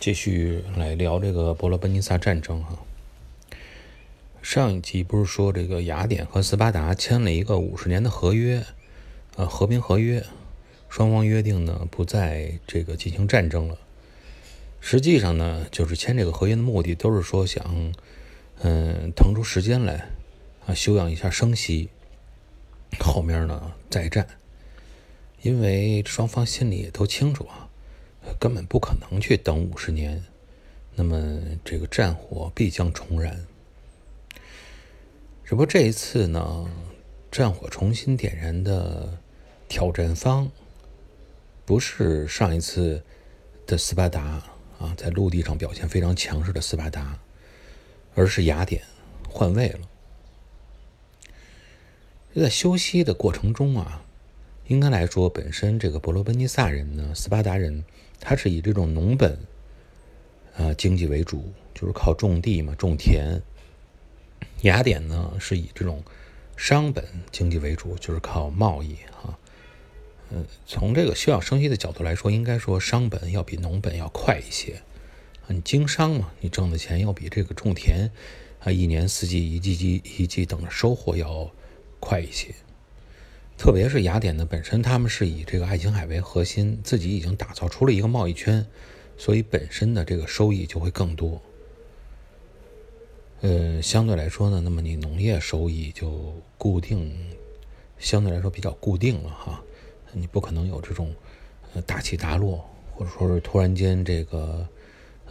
继续来聊这个伯罗奔尼撒战争哈。上一集不是说这个雅典和斯巴达签了一个五十年的合约，呃，和平合约，双方约定呢不再这个进行战争了。实际上呢，就是签这个合约的目的都是说想，嗯，腾出时间来啊，休养一下生息，后面呢再战。因为双方心里也都清楚啊。根本不可能去等五十年，那么这个战火必将重燃。只不过这一次呢，战火重新点燃的挑战方不是上一次的斯巴达啊，在陆地上表现非常强势的斯巴达，而是雅典换位了。在休息的过程中啊，应该来说，本身这个伯罗奔尼撒人呢，斯巴达人。他是以这种农本，呃，经济为主，就是靠种地嘛，种田。雅典呢是以这种商本经济为主，就是靠贸易啊。嗯，从这个休养生息的角度来说，应该说商本要比农本要快一些。你经商嘛，你挣的钱要比这个种田啊，一年四季一季季一季等着收获要快一些。特别是雅典呢，本身他们是以这个爱琴海为核心，自己已经打造出了一个贸易圈，所以本身的这个收益就会更多。呃，相对来说呢，那么你农业收益就固定，相对来说比较固定了哈，你不可能有这种呃大起大落，或者说是突然间这个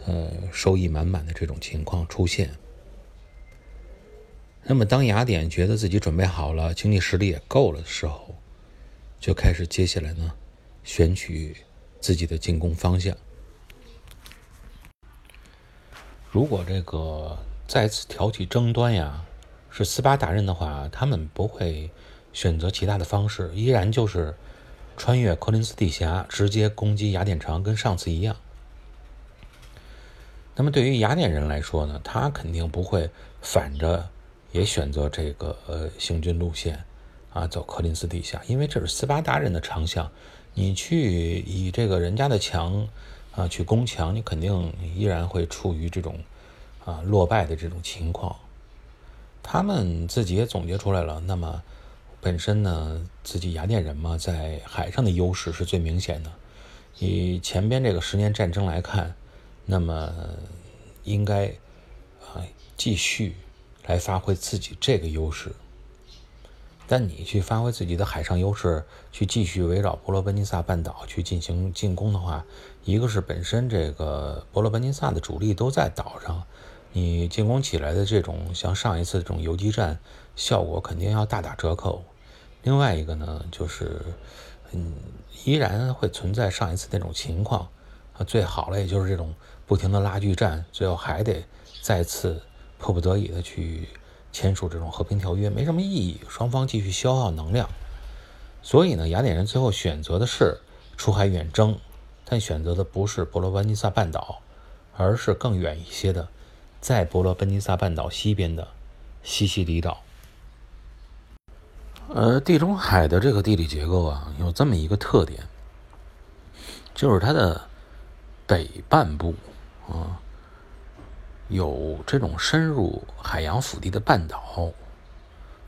呃收益满满的这种情况出现。那么，当雅典觉得自己准备好了，经济实力也够了的时候，就开始接下来呢，选取自己的进攻方向。如果这个再次挑起争端呀，是斯巴达人的话，他们不会选择其他的方式，依然就是穿越科林斯地峡，直接攻击雅典城，跟上次一样。那么，对于雅典人来说呢，他肯定不会反着。也选择这个呃行军路线，啊，走科林斯底下，因为这是斯巴达人的长项。你去以这个人家的墙啊去攻墙，你肯定依然会处于这种啊落败的这种情况。他们自己也总结出来了，那么本身呢，自己雅典人嘛，在海上的优势是最明显的。以前边这个十年战争来看，那么应该啊继续。来发挥自己这个优势，但你去发挥自己的海上优势，去继续围绕伯罗奔尼撒半岛去进行进攻的话，一个是本身这个伯罗奔尼撒的主力都在岛上，你进攻起来的这种像上一次这种游击战效果肯定要大打折扣。另外一个呢，就是嗯，依然会存在上一次那种情况，啊，最好了也就是这种不停的拉锯战，最后还得再次。迫不得已的去签署这种和平条约没什么意义，双方继续消耗能量。所以呢，雅典人最后选择的是出海远征，但选择的不是伯罗奔尼撒半岛，而是更远一些的，在伯罗奔尼撒半岛西边的西西里岛。呃，地中海的这个地理结构啊，有这么一个特点，就是它的北半部啊。有这种深入海洋腹地的半岛，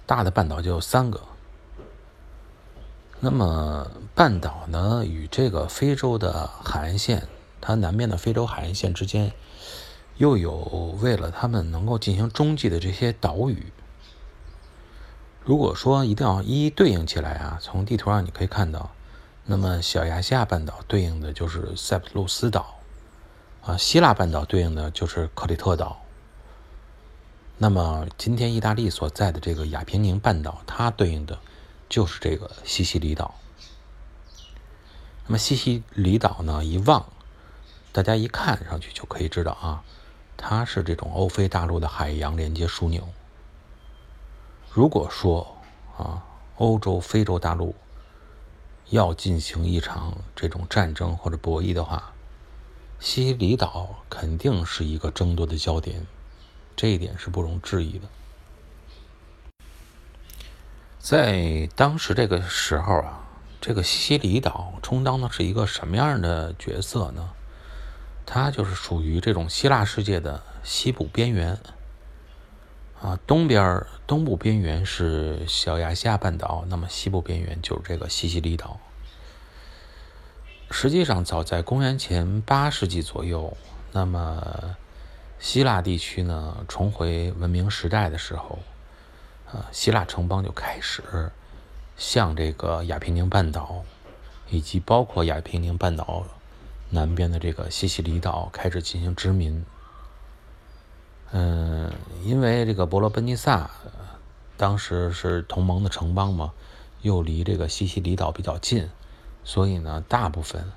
大的半岛就有三个。那么半岛呢，与这个非洲的海岸线，它南边的非洲海岸线之间，又有为了他们能够进行中继的这些岛屿。如果说一定要一一对应起来啊，从地图上你可以看到，那么小亚细亚半岛对应的就是塞浦路斯岛。啊，希腊半岛对应的就是克里特岛。那么，今天意大利所在的这个亚平宁半岛，它对应的就是这个西西里岛。那么，西西里岛呢，一望，大家一看上去就可以知道啊，它是这种欧非大陆的海洋连接枢纽。如果说啊，欧洲、非洲大陆要进行一场这种战争或者博弈的话，西西里岛肯定是一个争夺的焦点，这一点是不容置疑的。在当时这个时候啊，这个西西里岛充当的是一个什么样的角色呢？它就是属于这种希腊世界的西部边缘。啊，东边东部边缘是小亚细亚半岛，那么西部边缘就是这个西西里岛。实际上，早在公元前八世纪左右，那么希腊地区呢重回文明时代的时候，啊，希腊城邦就开始向这个亚平宁半岛，以及包括亚平宁半岛南边的这个西西里岛开始进行殖民。嗯，因为这个伯罗奔尼撒当时是同盟的城邦嘛，又离这个西西里岛比较近，所以呢，大部分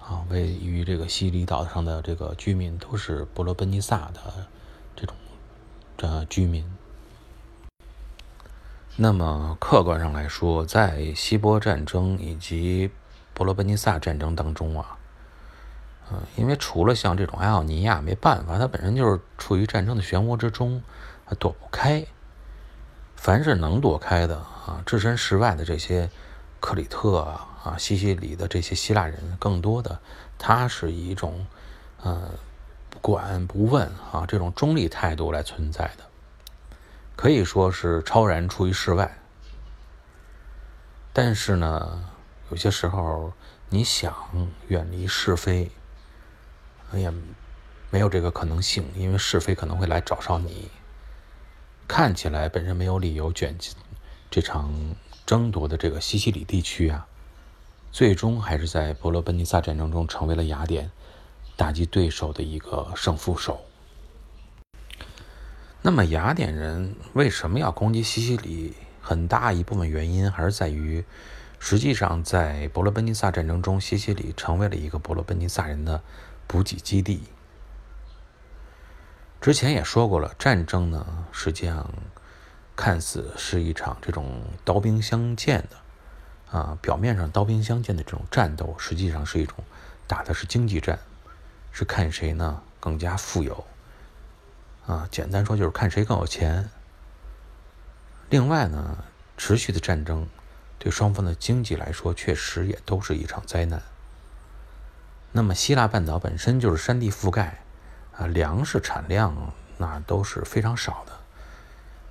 啊位于这个西里岛上的这个居民都是伯罗奔尼撒的这种的居民。那么客观上来说，在希波战争以及伯罗奔尼撒战争当中啊。嗯，因为除了像这种埃奥尼亚，没办法，它本身就是处于战争的漩涡之中，它躲不开。凡是能躲开的啊，置身事外的这些克里特啊、啊西西里的这些希腊人，更多的他是以一种呃不管不问啊这种中立态度来存在的，可以说是超然出于世外。但是呢，有些时候你想远离是非。也没有这个可能性，因为是非可能会来找上你。看起来本身没有理由卷进这场争夺的这个西西里地区啊，最终还是在伯罗奔尼撒战争中成为了雅典打击对手的一个胜负手。那么雅典人为什么要攻击西西里？很大一部分原因还是在于，实际上在伯罗奔尼撒战争中，西西里成为了一个伯罗奔尼撒人的。补给基地。之前也说过了，战争呢，实际上看似是一场这种刀兵相见的，啊，表面上刀兵相见的这种战斗，实际上是一种打的是经济战，是看谁呢更加富有，啊，简单说就是看谁更有钱。另外呢，持续的战争对双方的经济来说，确实也都是一场灾难。那么希腊半岛本身就是山地覆盖，啊，粮食产量那都是非常少的。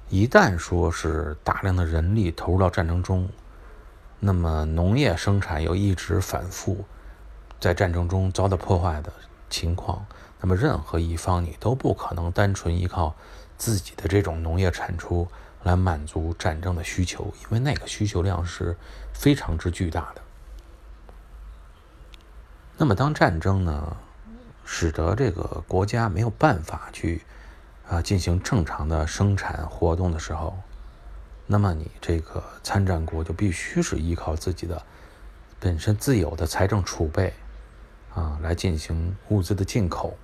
一旦说是大量的人力投入到战争中，那么农业生产又一直反复在战争中遭到破坏的情况，那么任何一方你都不可能单纯依靠自己的这种农业产出来满足战争的需求，因为那个需求量是非常之巨大的。那么，当战争呢，使得这个国家没有办法去啊进行正常的生产活动的时候，那么你这个参战国就必须是依靠自己的本身自有的财政储备啊来进行物资的进口。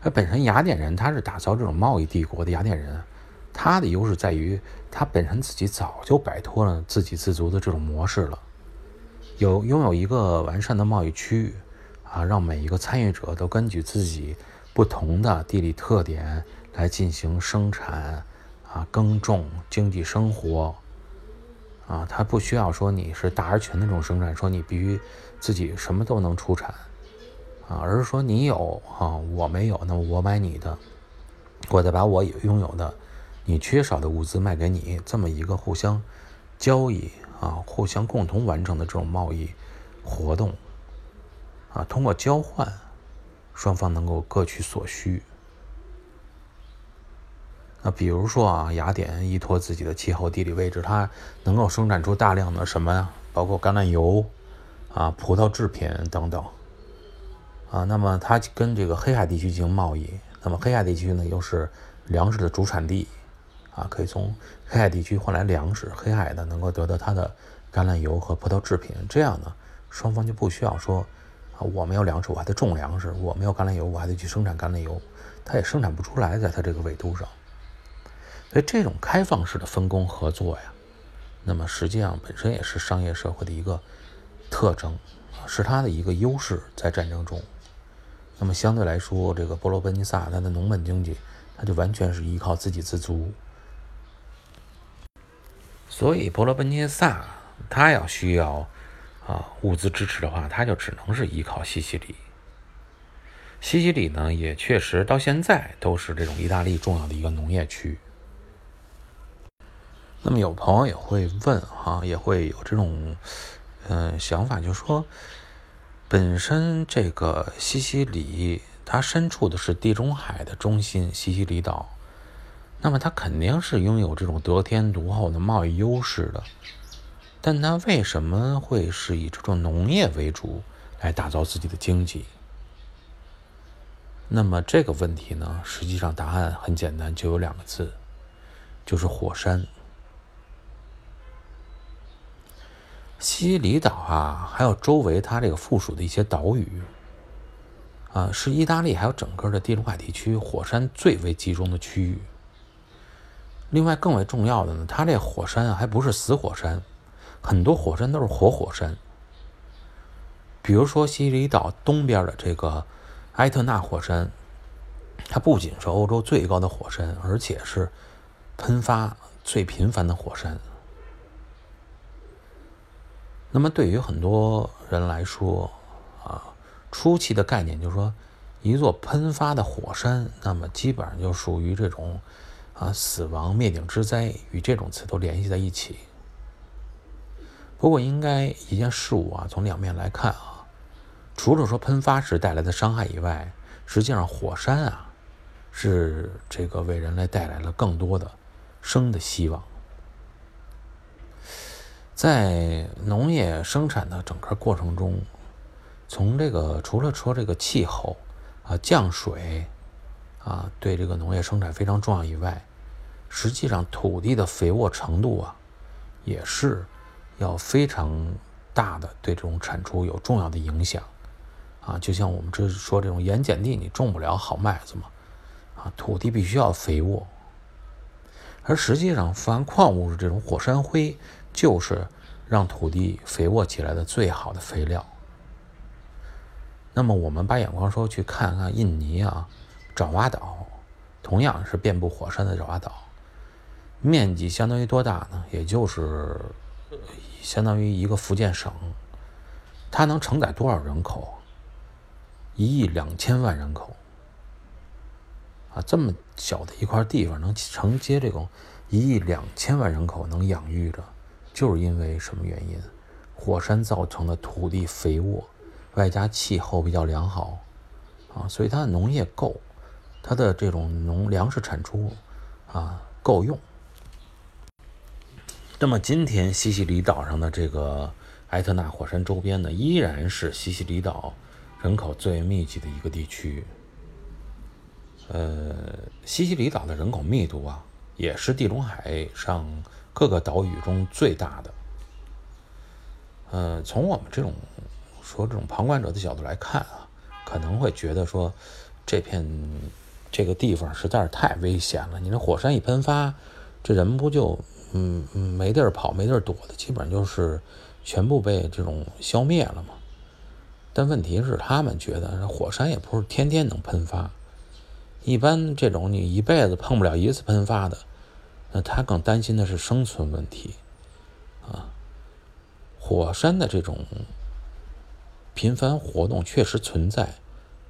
而本身雅典人他是打造这种贸易帝国的雅典人，他的优势在于他本身自己早就摆脱了自给自足的这种模式了。有拥有一个完善的贸易区域，啊，让每一个参与者都根据自己不同的地理特点来进行生产，啊，耕种、经济生活，啊，他不需要说你是大而全的这种生产，说你必须自己什么都能出产，啊，而是说你有啊，我没有，那么我买你的，我再把我拥有的、你缺少的物资卖给你，这么一个互相交易。啊，互相共同完成的这种贸易活动，啊，通过交换，双方能够各取所需。比如说啊，雅典依托自己的气候、地理位置，它能够生产出大量的什么呀？包括橄榄油啊、葡萄制品等等。啊，那么它跟这个黑海地区进行贸易，那么黑海地区呢，又是粮食的主产地。啊，可以从黑海地区换来粮食，黑海呢能够得到它的橄榄油和葡萄制品，这样呢，双方就不需要说啊，我没有粮食，我还得种粮食；我没有橄榄油，我还得去生产橄榄油，它也生产不出来，在它这个纬度上。所以这种开放式的分工合作呀，那么实际上本身也是商业社会的一个特征，是它的一个优势在战争中。那么相对来说，这个波罗奔尼撒它的农本经济，它就完全是依靠自给自足。所以，波罗奔尼撒，它要需要啊物资支持的话，他就只能是依靠西西里。西西里呢，也确实到现在都是这种意大利重要的一个农业区。那么有朋友也会问哈，也会有这种嗯想法，就是说，本身这个西西里它身处的是地中海的中心，西西里岛，那么它肯定是拥有这种得天独厚的贸易优势的。但它为什么会是以这种农业为主来打造自己的经济？那么这个问题呢，实际上答案很简单，就有两个字，就是火山。西西里岛啊，还有周围它这个附属的一些岛屿，啊，是意大利还有整个的地中海地区火山最为集中的区域。另外，更为重要的呢，它这火山啊，还不是死火山。很多火山都是活火山，比如说西西里岛东边的这个埃特纳火山，它不仅是欧洲最高的火山，而且是喷发最频繁的火山。那么对于很多人来说，啊，初期的概念就是说，一座喷发的火山，那么基本上就属于这种啊死亡灭顶之灾，与这种词都联系在一起。不过，应该一件事物啊，从两面来看啊，除了说喷发时带来的伤害以外，实际上火山啊，是这个为人类带来了更多的生的希望。在农业生产的整个过程中，从这个除了说这个气候啊降水啊对这个农业生产非常重要以外，实际上土地的肥沃程度啊也是。要非常大的对这种产出有重要的影响，啊，就像我们这说这种盐碱地，你种不了好麦子嘛，啊，土地必须要肥沃，而实际上富含矿物质这种火山灰就是让土地肥沃起来的最好的肥料。那么我们把眼光说去看看印尼啊，爪哇岛，同样是遍布火山的爪哇岛，面积相当于多大呢？也就是。相当于一个福建省，它能承载多少人口？一亿两千万人口啊！这么小的一块地方能承接这种一亿两千万人口，能养育着，就是因为什么原因？火山造成的土地肥沃，外加气候比较良好啊，所以它的农业够，它的这种农粮食产出啊够用。那么今天西西里岛上的这个埃特纳火山周边呢，依然是西西里岛人口最密集的一个地区。呃，西西里岛的人口密度啊，也是地中海上各个岛屿中最大的。呃，从我们这种说这种旁观者的角度来看啊，可能会觉得说这片这个地方实在是太危险了。你这火山一喷发，这人不就？嗯，没地儿跑，没地儿躲的，基本上就是全部被这种消灭了嘛。但问题是，他们觉得火山也不是天天能喷发，一般这种你一辈子碰不了一次喷发的，那他更担心的是生存问题啊。火山的这种频繁活动确实存在，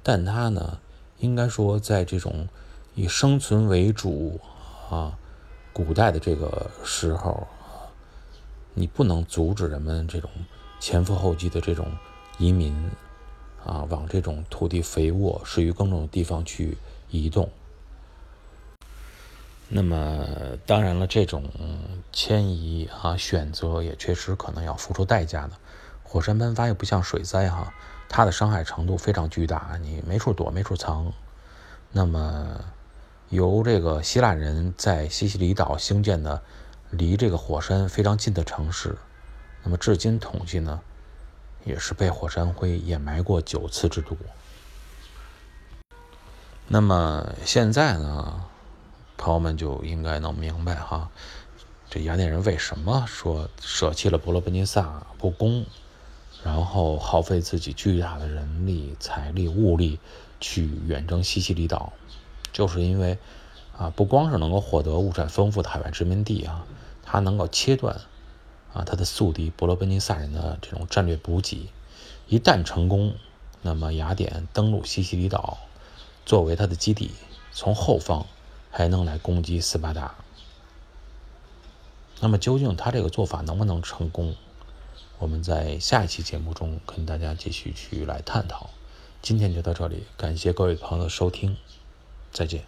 但它呢，应该说在这种以生存为主啊。古代的这个时候，你不能阻止人们这种前赴后继的这种移民啊，往这种土地肥沃、适于耕种的地方去移动。那么，当然了，这种迁移啊，选择也确实可能要付出代价的。火山喷发又不像水灾哈，它的伤害程度非常巨大，你没处躲、没处藏。那么。由这个希腊人在西西里岛兴建的，离这个火山非常近的城市，那么至今统计呢，也是被火山灰掩埋过九次之多。那么现在呢，朋友们就应该能明白哈，这雅典人为什么说舍弃了伯罗奔尼撒不攻，然后耗费自己巨大的人力、财力、物力去远征西西里岛。就是因为，啊，不光是能够获得物产丰富的海外殖民地啊，它能够切断啊他的宿敌伯罗奔尼撒人的这种战略补给。一旦成功，那么雅典登陆西西里岛，作为他的基地，从后方还能来攻击斯巴达。那么究竟他这个做法能不能成功？我们在下一期节目中跟大家继续去来探讨。今天就到这里，感谢各位朋友的收听，再见。